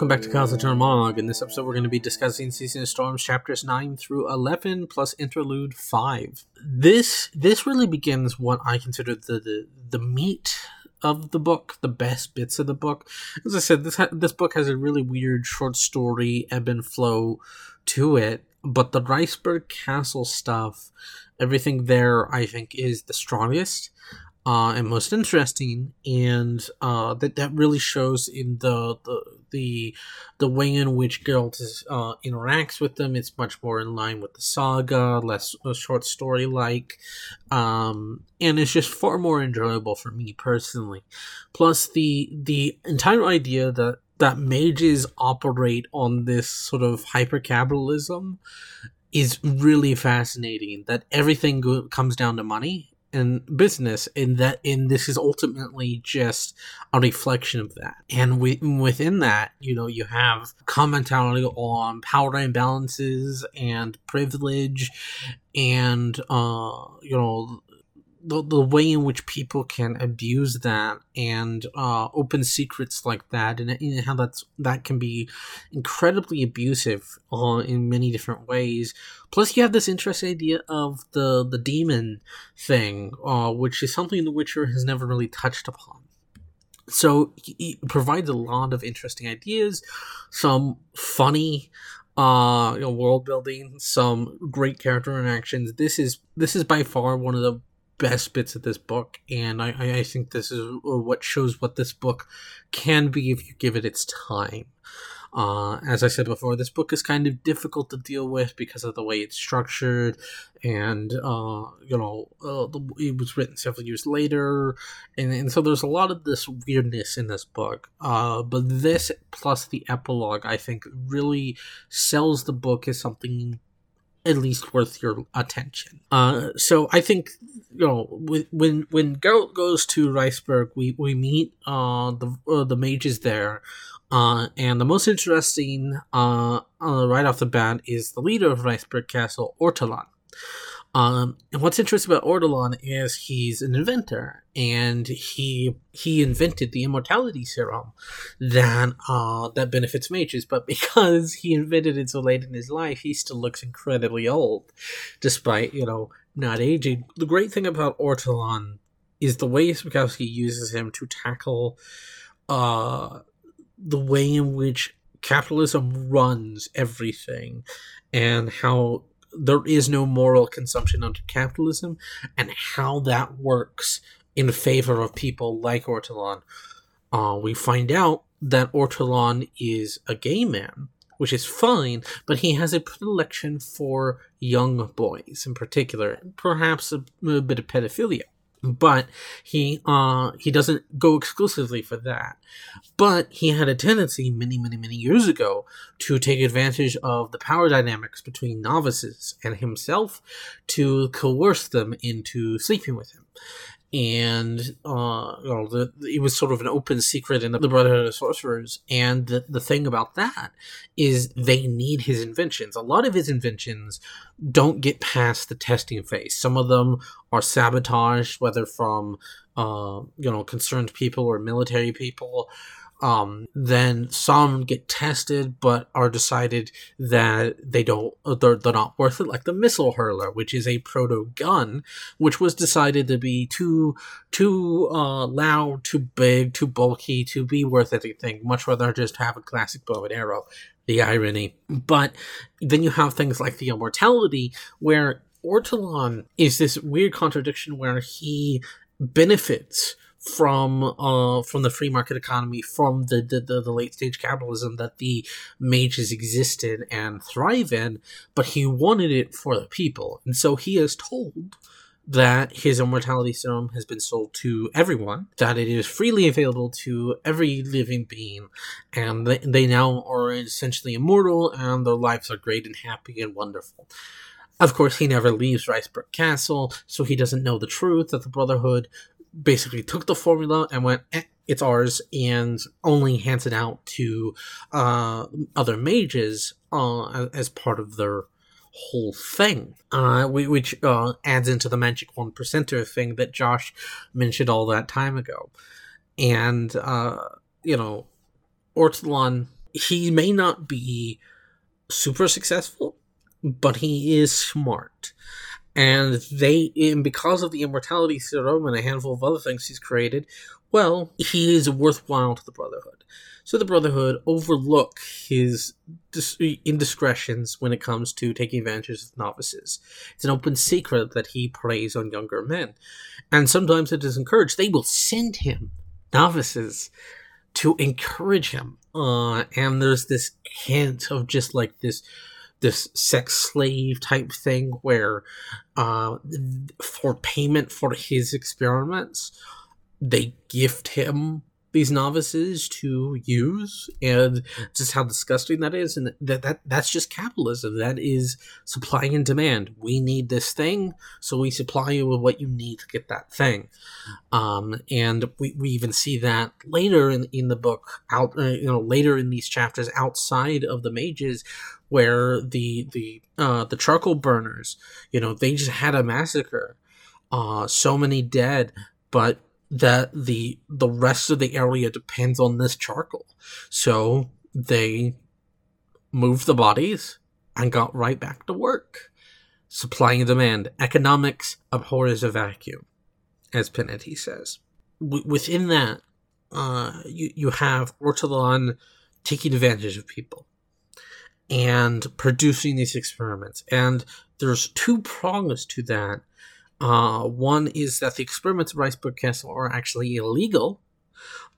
Welcome back to Kyle's Internal Monologue. In this episode, we're going to be discussing Season of Storms chapters nine through eleven plus interlude five. This this really begins what I consider the the, the meat of the book, the best bits of the book. As I said, this ha- this book has a really weird short story ebb and flow to it, but the Rissberg Castle stuff, everything there, I think, is the strongest uh, and most interesting, and uh, that that really shows in the the the, the way in which Geralt is, uh, interacts with them. It's much more in line with the saga, less short story like, um, and it's just far more enjoyable for me personally. Plus, the the entire idea that that mages operate on this sort of hyper capitalism is really fascinating. That everything go- comes down to money and business and that and this is ultimately just a reflection of that. And we, within that you know you have commentary on power imbalances and privilege and uh you know the, the way in which people can abuse that and uh, open secrets like that and, and how that's that can be incredibly abusive uh, in many different ways. Plus you have this interesting idea of the the demon thing uh, which is something the witcher has never really touched upon. So he provides a lot of interesting ideas some funny uh you know, world building some great character interactions. This is this is by far one of the best bits of this book, and I, I think this is what shows what this book can be if you give it its time. Uh, as I said before, this book is kind of difficult to deal with because of the way it's structured, and uh, you know, uh, it was written several years later, and, and so there's a lot of this weirdness in this book. Uh, but this plus the epilogue, I think, really sells the book as something at least worth your attention. Uh, so I think you know when when Geralt goes to Rissberg, we we meet uh, the uh, the mages there, uh, and the most interesting uh, uh, right off the bat is the leader of Rissberg Castle, Ortolan. Um, and what's interesting about Ortolan is he's an inventor, and he he invented the immortality serum that uh, that benefits mages. But because he invented it so late in his life, he still looks incredibly old, despite you know not aging. The great thing about Ortolan is the way Sapkowski uses him to tackle uh, the way in which capitalism runs everything, and how there is no moral consumption under capitalism and how that works in favor of people like Ortolan. Uh, we find out that Ortolan is a gay man, which is fine, but he has a predilection for young boys in particular, perhaps a, a bit of pedophilia but he uh he doesn't go exclusively for that. But he had a tendency many many many years ago to take advantage of the power dynamics between novices and himself to coerce them into sleeping with him and uh, you know, the, it was sort of an open secret in the Brotherhood of Sorcerers. And the, the thing about that is they need his inventions. A lot of his inventions don't get past the testing phase. Some of them are sabotaged, whether from uh, you know concerned people or military people. Um, then some get tested but are decided that they don't they're, they're not worth it like the missile hurler which is a proto gun which was decided to be too too uh, loud too big too bulky to be worth anything much rather just have a classic bow and arrow. The irony. But then you have things like the immortality where Ortolan is this weird contradiction where he benefits from uh from the free market economy from the, the the, the, late stage capitalism that the mages existed and thrive in but he wanted it for the people and so he is told that his immortality serum has been sold to everyone, that it is freely available to every living being, and they, they now are essentially immortal and their lives are great and happy and wonderful. Of course, he never leaves Rissberg Castle, so he doesn't know the truth that the Brotherhood basically took the formula and went, eh, it's ours, and only hands it out to uh, other mages uh, as part of their whole thing, uh, which uh, adds into the magic one percenter thing that Josh mentioned all that time ago. And, uh, you know, Ortolan, he may not be super successful, but he is smart. And they, and because of the immortality serum and a handful of other things he's created, well, he is worthwhile to the Brotherhood. So the Brotherhood overlook his indiscretions when it comes to taking advantage of novices. It's an open secret that he preys on younger men. And sometimes it is encouraged. They will send him novices to encourage him. Uh, and there's this hint of just like this this sex slave type thing where uh, for payment for his experiments they gift him these novices to use and just how disgusting that is and that, that that's just capitalism. That is supply and demand. We need this thing so we supply you with what you need to get that thing. Um, and we, we even see that later in, in the book out uh, you know later in these chapters outside of the mages where the the uh, the charcoal burners you know they just had a massacre uh, so many dead but that the the rest of the area depends on this charcoal. So they moved the bodies and got right back to work. Supply and demand. Economics abhors a vacuum, as Pinety says. W- within that, uh, you, you have Ortolan taking advantage of people and producing these experiments. And there's two prongs to that uh, one is that the experiments at Rissberg Castle are actually illegal,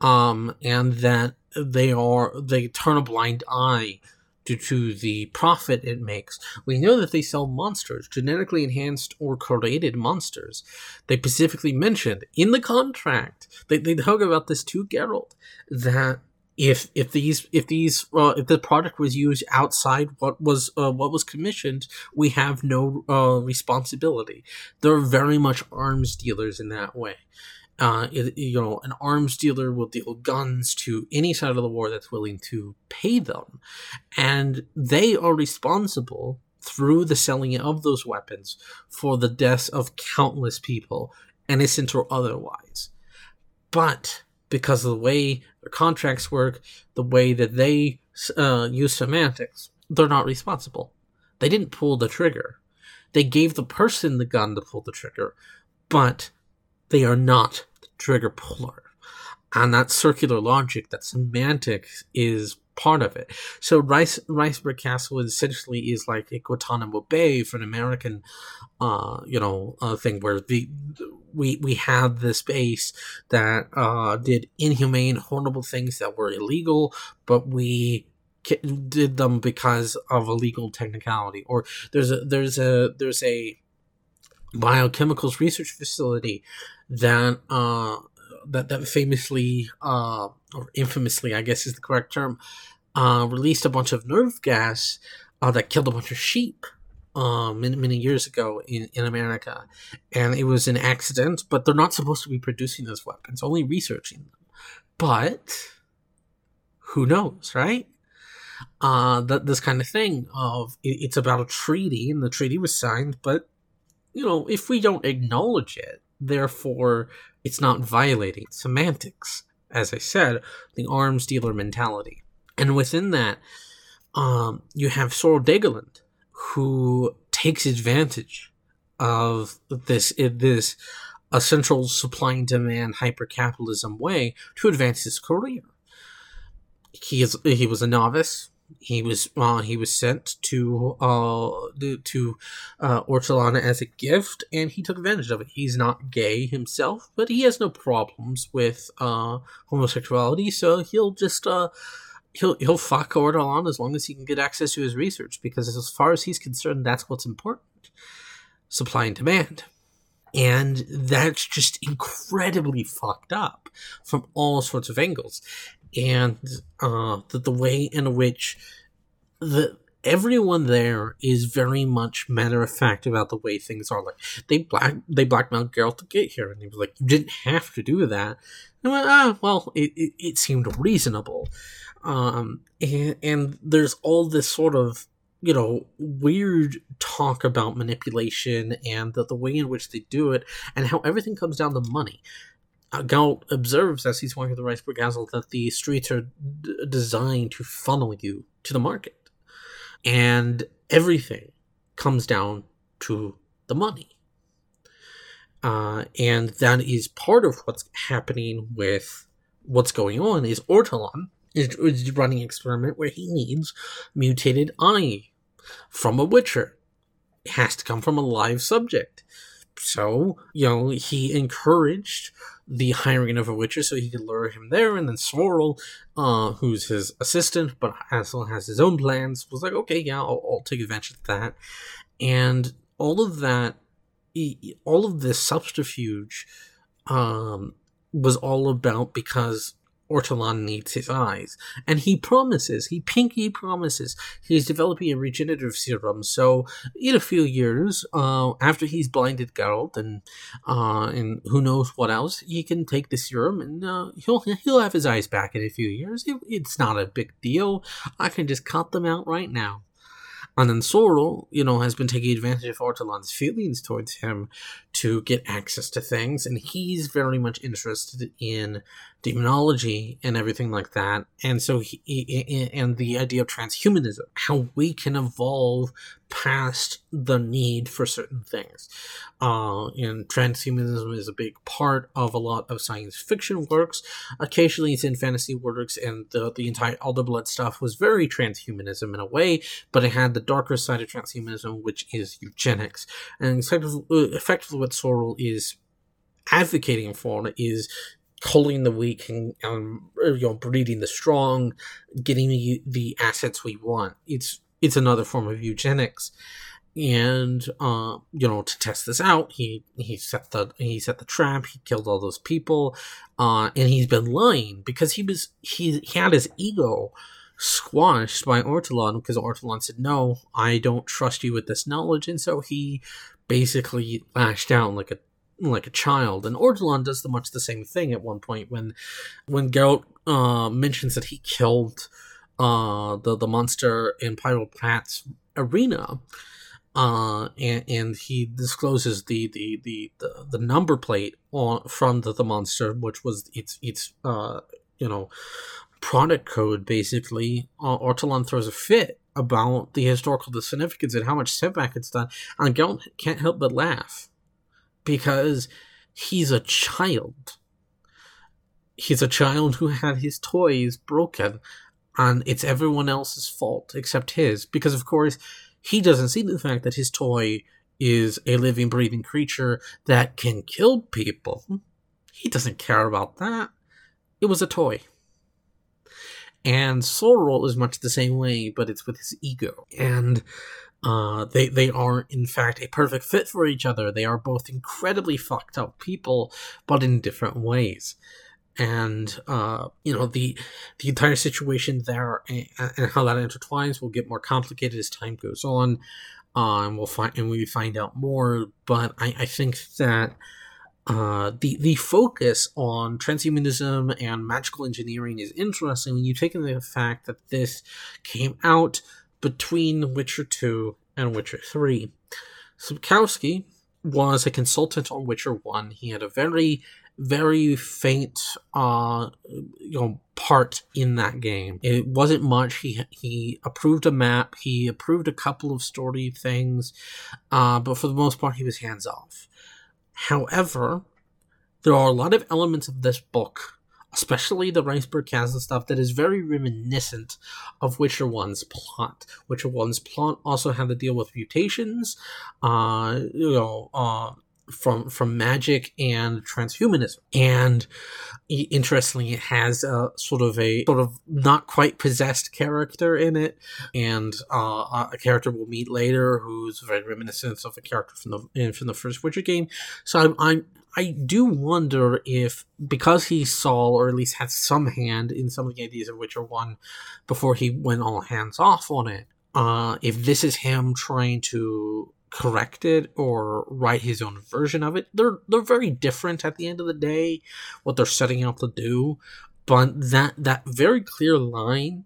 um, and that they are they turn a blind eye due to the profit it makes. We know that they sell monsters, genetically enhanced or created monsters. They specifically mentioned in the contract, they, they talk about this to Geralt, that if if these if these uh, if the product was used outside what was uh, what was commissioned, we have no uh, responsibility. They're very much arms dealers in that way. Uh, you know, an arms dealer will deal guns to any side of the war that's willing to pay them, and they are responsible through the selling of those weapons for the deaths of countless people, innocent or otherwise. But because of the way their contracts work, the way that they uh, use semantics, they're not responsible. They didn't pull the trigger. They gave the person the gun to pull the trigger, but they are not the trigger puller. And that circular logic, that semantics is part of it. So Rice Rissberg Castle essentially is like a Guantanamo Bay for an American, uh, you know, uh, thing where the we we had this base that uh, did inhumane, horrible things that were illegal, but we did them because of a legal technicality. Or there's a there's a there's a biochemicals research facility that uh, that that famously uh, or infamously, I guess is the correct term, uh, released a bunch of nerve gas uh, that killed a bunch of sheep uh, many, many years ago in, in America. And it was an accident, but they're not supposed to be producing those weapons, only researching them. But who knows, right? Uh, that this kind of thing of it, it's about a treaty, and the treaty was signed, but you know, if we don't acknowledge it, therefore it's not violating semantics. As I said, the arms dealer mentality. And within that, um, you have Sorel Degerlund, who takes advantage of this this essential supply and demand hypercapitalism way to advance his career. He is he was a novice. He was uh, he was sent to uh to uh, Ortolana as a gift, and he took advantage of it. He's not gay himself, but he has no problems with uh, homosexuality, so he'll just uh, he'll he'll fuck Ortolana as long as he can get access to his research because as far as he's concerned, that's what's important. Supply and demand. And that's just incredibly fucked up from all sorts of angles. And uh, the, the way in which the everyone there is very much matter of fact about the way things are. Like they black they blackmailed Geralt to get here, and he was like, "You didn't have to do that." And went, "Ah, well, it, it, it seemed reasonable." Um, and, and there's all this sort of you know weird talk about manipulation and the, the way in which they do it and how everything comes down to money Geralt observes as he's walking the Rissberg Castle that the streets are d- designed to funnel you to the market. And everything comes down to the money. Uh, and that is part of what's happening with what's going on is Ortolan is, is running an experiment where he needs mutated eye from a witcher. It has to come from a live subject. So, you know, he encouraged the hiring of a witcher so he could lure him there, and then Sorel, uh, who's his assistant but also has his own plans, was like, okay, yeah, I'll, I'll take advantage of that. And all of that, all of this subterfuge, um, was all about because Ortolan needs his eyes. And he promises, he pinky promises, he's developing a regenerative serum. So, in a few years, uh, after he's blinded Geralt and uh, and who knows what else, he can take the serum and uh, he'll he'll have his eyes back in a few years. It, it's not a big deal. I can just cut them out right now. And then Sorel, you know, has been taking advantage of Ortolan's feelings towards him to get access to things, and he's very much interested in demonology and everything like that. And so, he, and the idea of transhumanism, how we can evolve past the need for certain things. Uh, and transhumanism is a big part of a lot of science fiction works. Occasionally, it's in fantasy works, and the, the entire Blood stuff was very transhumanism in a way, but it had the darker side of transhumanism, which is eugenics. And effectively, effectively what Sorel is advocating for is culling the weak and um, you know breeding the strong, getting the, the assets we want. It's it's another form of eugenics, and uh, you know to test this out, he he set the he set the trap. He killed all those people, uh, and he's been lying because he was he, he had his ego squashed by Ortolan because Ortolan said, "No, I don't trust you with this knowledge," and so he basically lashed out like a like a child. And Ortolan does the much the same thing at one point when when Geralt uh, mentions that he killed uh, the the monster in Pyral Pratt's arena. Uh, and, and he discloses the, the, the, the, the number plate on from the, the monster, which was its its uh, you know product code basically. Uh, Ortolan throws a fit about the historical the significance and how much setback it's done, and Geralt can't help but laugh because he's a child. He's a child who had his toys broken, and it's everyone else's fault except his. Because, of course, he doesn't see the fact that his toy is a living, breathing creature that can kill people. He doesn't care about that. It was a toy. And Sorel is much the same way, but it's with his ego. And uh, they they are in fact a perfect fit for each other. They are both incredibly fucked up people, but in different ways. And uh, you know the the entire situation there and, and how that intertwines will get more complicated as time goes on. Um, we'll find and we find out more. But I, I think that uh, the the focus on transhumanism and magical engineering is interesting when you take into the fact that this came out between Witcher 2 and Witcher 3. Sapkowski was a consultant on Witcher 1. He had a very, very faint uh, you know, part in that game. It wasn't much. He he approved a map, he approved a couple of story things, uh, but for the most part, he was hands off. However, there are a lot of elements of this book especially the Rissberg Castle stuff that is very reminiscent of Witcher 1's plot. Witcher 1's plot also had to deal with mutations, uh, you know, uh, from from magic and transhumanism. And interestingly, it has a sort of a sort of not quite possessed character in it, and uh, a character we'll meet later who's very reminiscent of a character from the from the first Witcher game. So I'm, I'm I do wonder if because he saw or at least had some hand in some of the ideas of Witcher One before he went all hands off on it, uh, if this is him trying to correct it or write his own version of it. They're they're very different at the end of the day, what they're setting out to do. But that that very clear line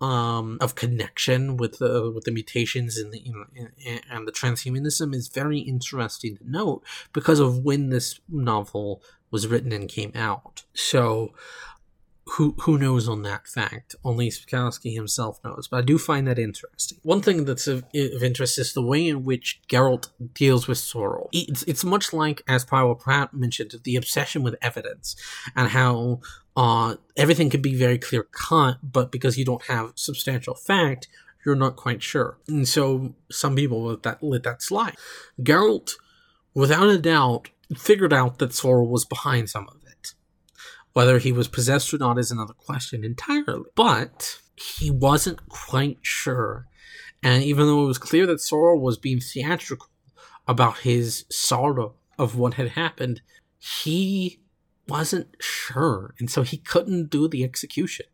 um, of connection with the with the mutations and the you know, and the transhumanism is very interesting to note because of when this novel was written and came out. So who who knows on that fact? Only Sapkowski himself knows, but I do find that interesting. One thing that's of, of interest is the way in which Geralt deals with Sorel. It's, it's much like, as Pyral Pratt mentioned, the obsession with evidence and how uh, everything can be very clear cut, but because you don't have substantial fact, you're not quite sure. And so some people let that let that slide. Geralt, without a doubt, figured out that Sorel was behind some of whether he was possessed or not is another question entirely. But he wasn't quite sure. And even though it was clear that Sorel was being theatrical about his sorrow of what had happened, he wasn't sure. And so he couldn't do the execution.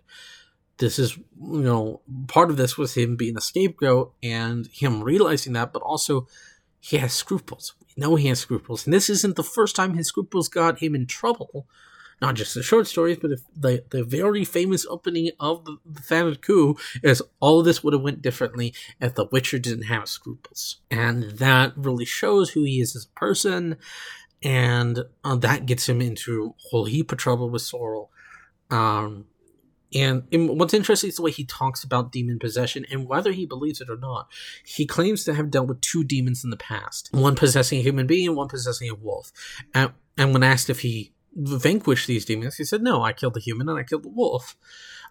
This is, you know, part of this was him being a scapegoat and him realizing that, but also he has scruples. We know he has scruples. And this isn't the first time his scruples got him in trouble not just the short stories, but the the very famous opening of the, the Thanedd coup is all of this would have went differently if The Witcher didn't have scruples, and that really shows who he is as a person, and uh, that gets him into a whole heap of trouble with Sorel. Um, and, and what's interesting is the way he talks about demon possession and whether he believes it or not. He claims to have dealt with two demons in the past one possessing a human being and one possessing a wolf. And, and when asked if he vanquish these demons. He said, "No, I killed the human and I killed the wolf."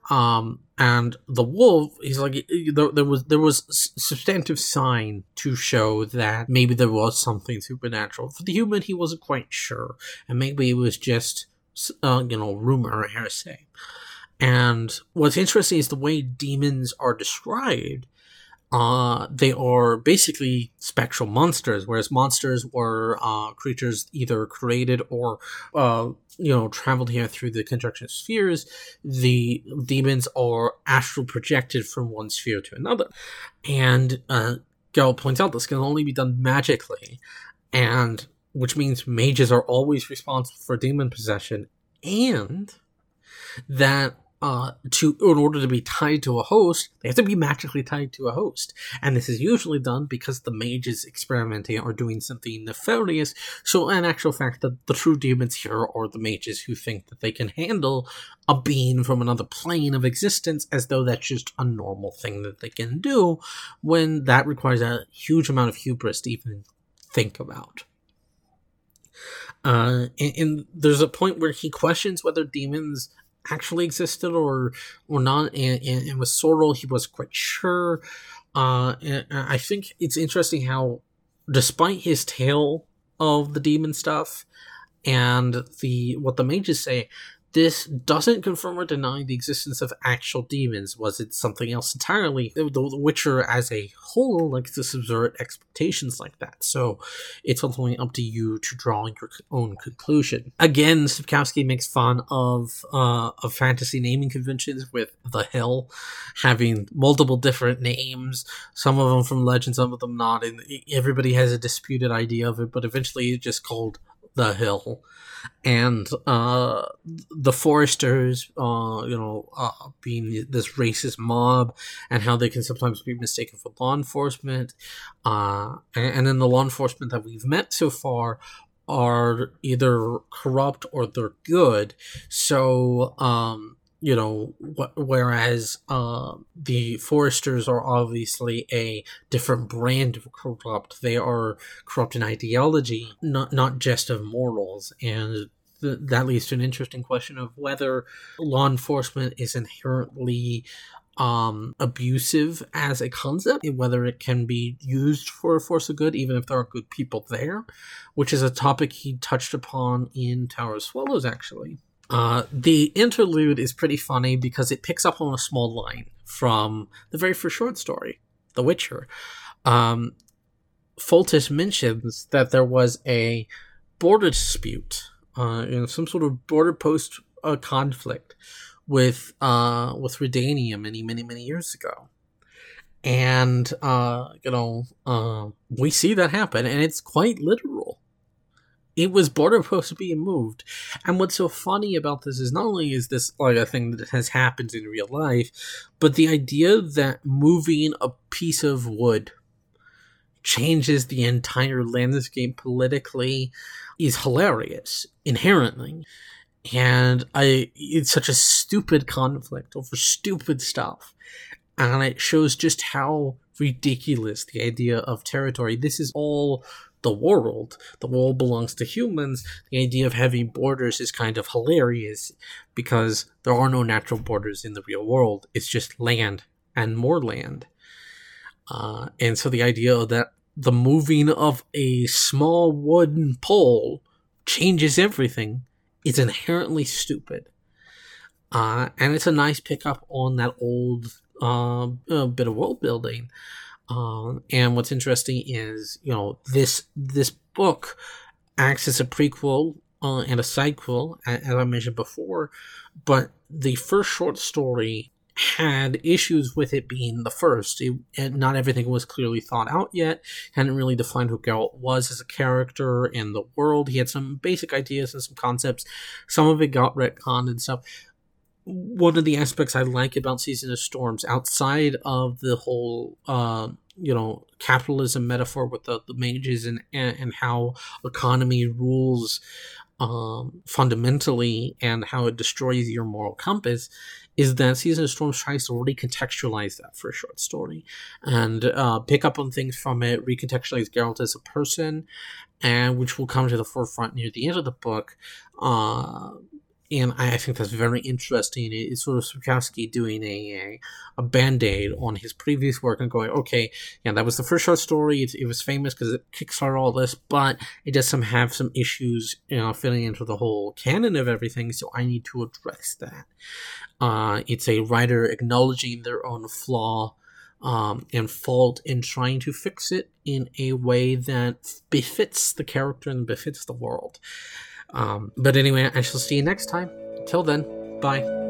Um, and the wolf, he's like, there, there was there was substantive sign to show that maybe there was something supernatural. For the human, he wasn't quite sure, and maybe it was just uh, you know rumor or hearsay. And what's interesting is the way demons are described uh, they are basically spectral monsters, whereas monsters were uh, creatures either created or, uh, you know, traveled here through the conjunction spheres. The demons are astral projected from one sphere to another. And uh, Geralt points out this can only be done magically, and which means mages are always responsible for demon possession, and that uh, to in order to be tied to a host, they have to be magically tied to a host, and this is usually done because the mage is experimenting or doing something nefarious. So, in actual fact, the, the true demons here are the mages who think that they can handle a being from another plane of existence as though that's just a normal thing that they can do, when that requires a huge amount of hubris to even think about. Uh, and, and, there's a point where he questions whether demons actually existed or or not. And, and, and with Sorel, he was quite sure. Uh, and I think it's interesting how, despite his tale of the demon stuff and the what the mages say, this doesn't confirm or deny the existence of actual demons. Was it something else entirely? The, Witcher as a whole likes to subvert expectations like that. So it's ultimately up to you to draw your own conclusion. Again, Sapkowski makes fun of uh, of fantasy naming conventions with the Hill having multiple different names. Some of them from legend, some of them not. And everybody has a disputed idea of it, but eventually it's just called the Hill and uh, the Foresters, uh, you know, uh, being this racist mob, and how they can sometimes be mistaken for law enforcement, uh, and, and then the law enforcement that we've met so far are either corrupt or they're good. So, um, you know, wh- whereas uh, the Foresters are obviously a different brand of corrupt. They are corrupt in ideology, not not just of morals, and th- that leads to an interesting question of whether law enforcement is inherently um abusive as a concept whether it can be used for a force of good even if there are good people there which is a topic he touched upon in tower of swallows actually uh, the interlude is pretty funny because it picks up on a small line from the very first short story, The Witcher. Um, Foltest mentions that there was a border dispute, uh, you know, some sort of border post uh, conflict with uh, with Redania many, many, many years ago. And uh, you know, uh, we see that happen, and it's quite literal. It was border posts being moved. And what's so funny about this is not only is this like a thing that has happened in real life, but the idea that moving a piece of wood changes the entire landscape politically is hilarious inherently. And I it's such a stupid conflict over stupid stuff. And it shows just how ridiculous the idea of territory. This is all the world. The world belongs to humans. The idea of having borders is kind of hilarious because there are no natural borders in the real world. It's just land and more land. Uh, and so the idea that the moving of a small wooden pole changes everything is inherently stupid. Uh, and it's a nice pickup on that old uh, bit of world building. Um, and what's interesting is, you know, this this book acts as a prequel uh, and a sidequel, as I mentioned before. But the first short story had issues with it being the first. It, and not everything was clearly thought out yet. Hadn't really defined who Geralt was as a character in the world. He had some basic ideas and some concepts. Some of it got retconned and stuff. One of the aspects I like about Season of Storms, outside of the whole, uh, you know, capitalism metaphor with the, the mages and, and, and how economy rules um, fundamentally and how it destroys your moral compass, is that Season of Storms tries to recontextualize that for a short story and uh, pick up on things from it, recontextualize Geralt as a person, and which will come to the forefront near the end of the book. Uh, and I, think that's very interesting. It's sort of Sapkowski doing a, a, a band aid on his previous work and going, okay, yeah, that was the first short story. It, it was famous because it kickstarted all this, but it does some have some issues, you know, fitting into the whole canon of everything. So I need to address that. Uh, it's a writer acknowledging their own flaw. Um, and fault in trying to fix it in a way that befits the character and befits the world. Um, but anyway, I shall see you next time. Till then, bye.